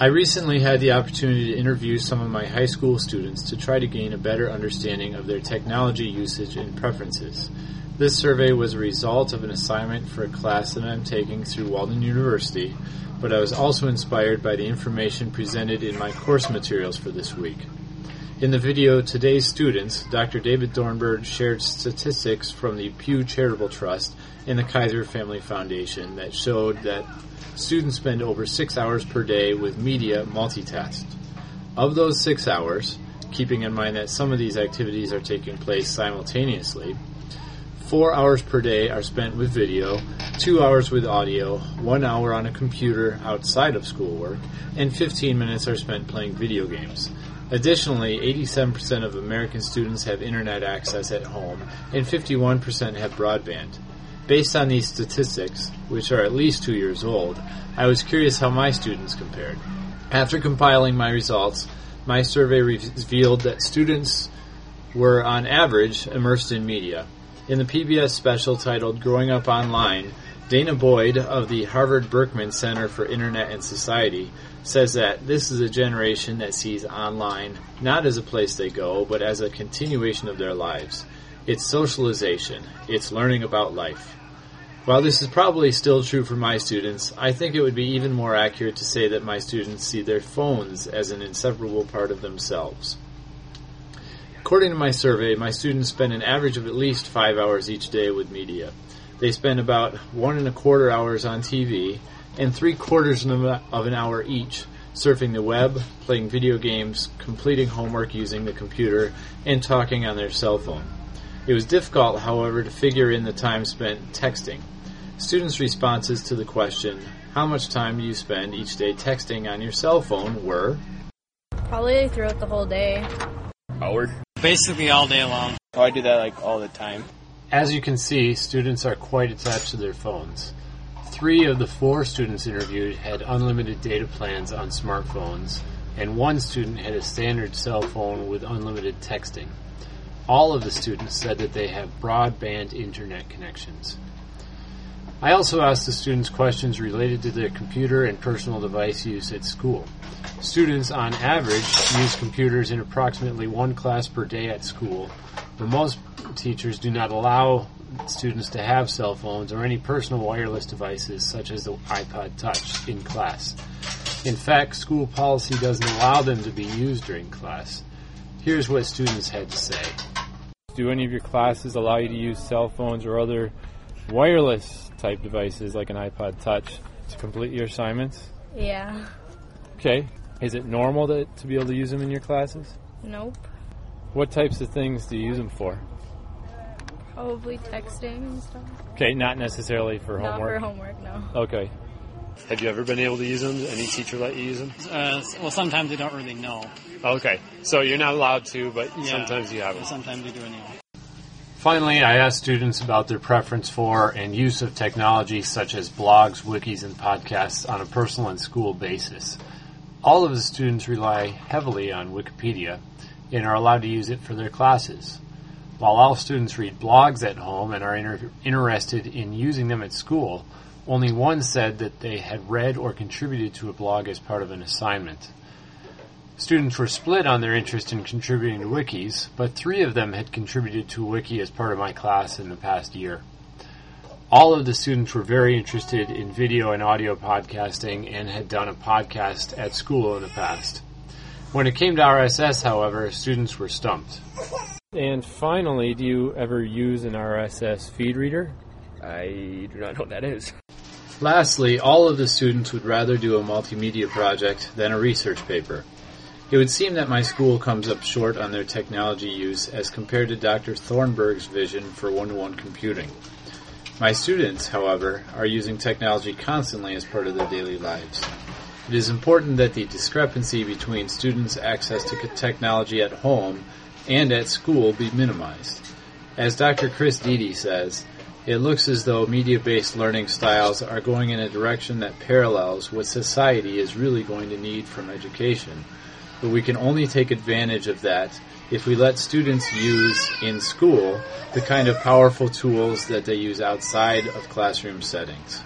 I recently had the opportunity to interview some of my high school students to try to gain a better understanding of their technology usage and preferences. This survey was a result of an assignment for a class that I'm taking through Walden University, but I was also inspired by the information presented in my course materials for this week. In the video, today's students, Dr. David Thornburg shared statistics from the Pew Charitable Trust and the Kaiser Family Foundation that showed that students spend over six hours per day with media multitasked. Of those six hours, keeping in mind that some of these activities are taking place simultaneously, four hours per day are spent with video, two hours with audio, one hour on a computer outside of schoolwork, and 15 minutes are spent playing video games. Additionally, 87% of American students have internet access at home, and 51% have broadband. Based on these statistics, which are at least two years old, I was curious how my students compared. After compiling my results, my survey revealed that students were, on average, immersed in media. In the PBS special titled Growing Up Online, danah boyd of the Harvard Berkman Center for Internet and Society says that this is a generation that sees online not as a place they go, but as a continuation of their lives. It's socialization. It's learning about life. While this is probably still true for my students, I think it would be even more accurate to say that my students see their phones as an inseparable part of themselves. According to my survey, my students spend an average of at least five hours each day with media. They spend about one and a quarter hours on TV and three quarters of an hour each surfing the web, playing video games, completing homework using the computer, and talking on their cell phone. It was difficult, however, to figure in the time spent texting. Students' responses to the question, How much time do you spend each day texting on your cell phone? were Probably throughout the whole day. Hour? Basically all day long. Oh, I do that like all the time. As you can see, students are quite attached to their phones. Three of the four students interviewed had unlimited data plans on smartphones, and one student had a standard cell phone with unlimited texting. All of the students said that they have broadband internet connections. I also asked the students questions related to their computer and personal device use at school. Students, on average, use computers in approximately one class per day at school, the most teachers do not allow students to have cell phones or any personal wireless devices such as the iPod Touch in class. In fact, school policy doesn't allow them to be used during class. Here's what students had to say. Do any of your classes allow you to use cell phones or other wireless type devices like an iPod Touch to complete your assignments? Yeah. Okay. Is it normal to, to be able to use them in your classes? Nope. What types of things do you use them for? Probably texting and stuff. Okay, not necessarily for Not homework. for homework, no. Okay. Have you ever been able to use them? Any teacher let you use them? Uh, well, sometimes they don't really know. Okay, so you're not allowed to, but Yeah. sometimes you have them. Sometimes they do anyway. Finally, I asked students about their preference for and use of technology such as blogs, wikis, and podcasts on a personal and school basis. All of the students rely heavily on Wikipedia and are allowed to use it for their classes. While all students read blogs at home and are inter- interested in using them at school, only one said that they had read or contributed to a blog as part of an assignment. Students were split on their interest in contributing to wikis, but three of them had contributed to a wiki as part of my class in the past year. All of the students were very interested in video and audio podcasting and had done a podcast at school in the past. When it came to RSS, however, students were stumped. And finally, do you ever use an RSS feed reader? I do not know what that is. Lastly, all of the students would rather do a multimedia project than a research paper. It would seem that my school comes up short on their technology use as compared to Dr. Thornburg's vision for one-to-one computing. My students, however, are using technology constantly as part of their daily lives. It is important that the discrepancy between students' access to technology at home and at school be minimized. As Dr. Chris Dede says, it looks as though media-based learning styles are going in a direction that parallels what society is really going to need from education. But we can only take advantage of that if we let students use in school the kind of powerful tools that they use outside of classroom settings.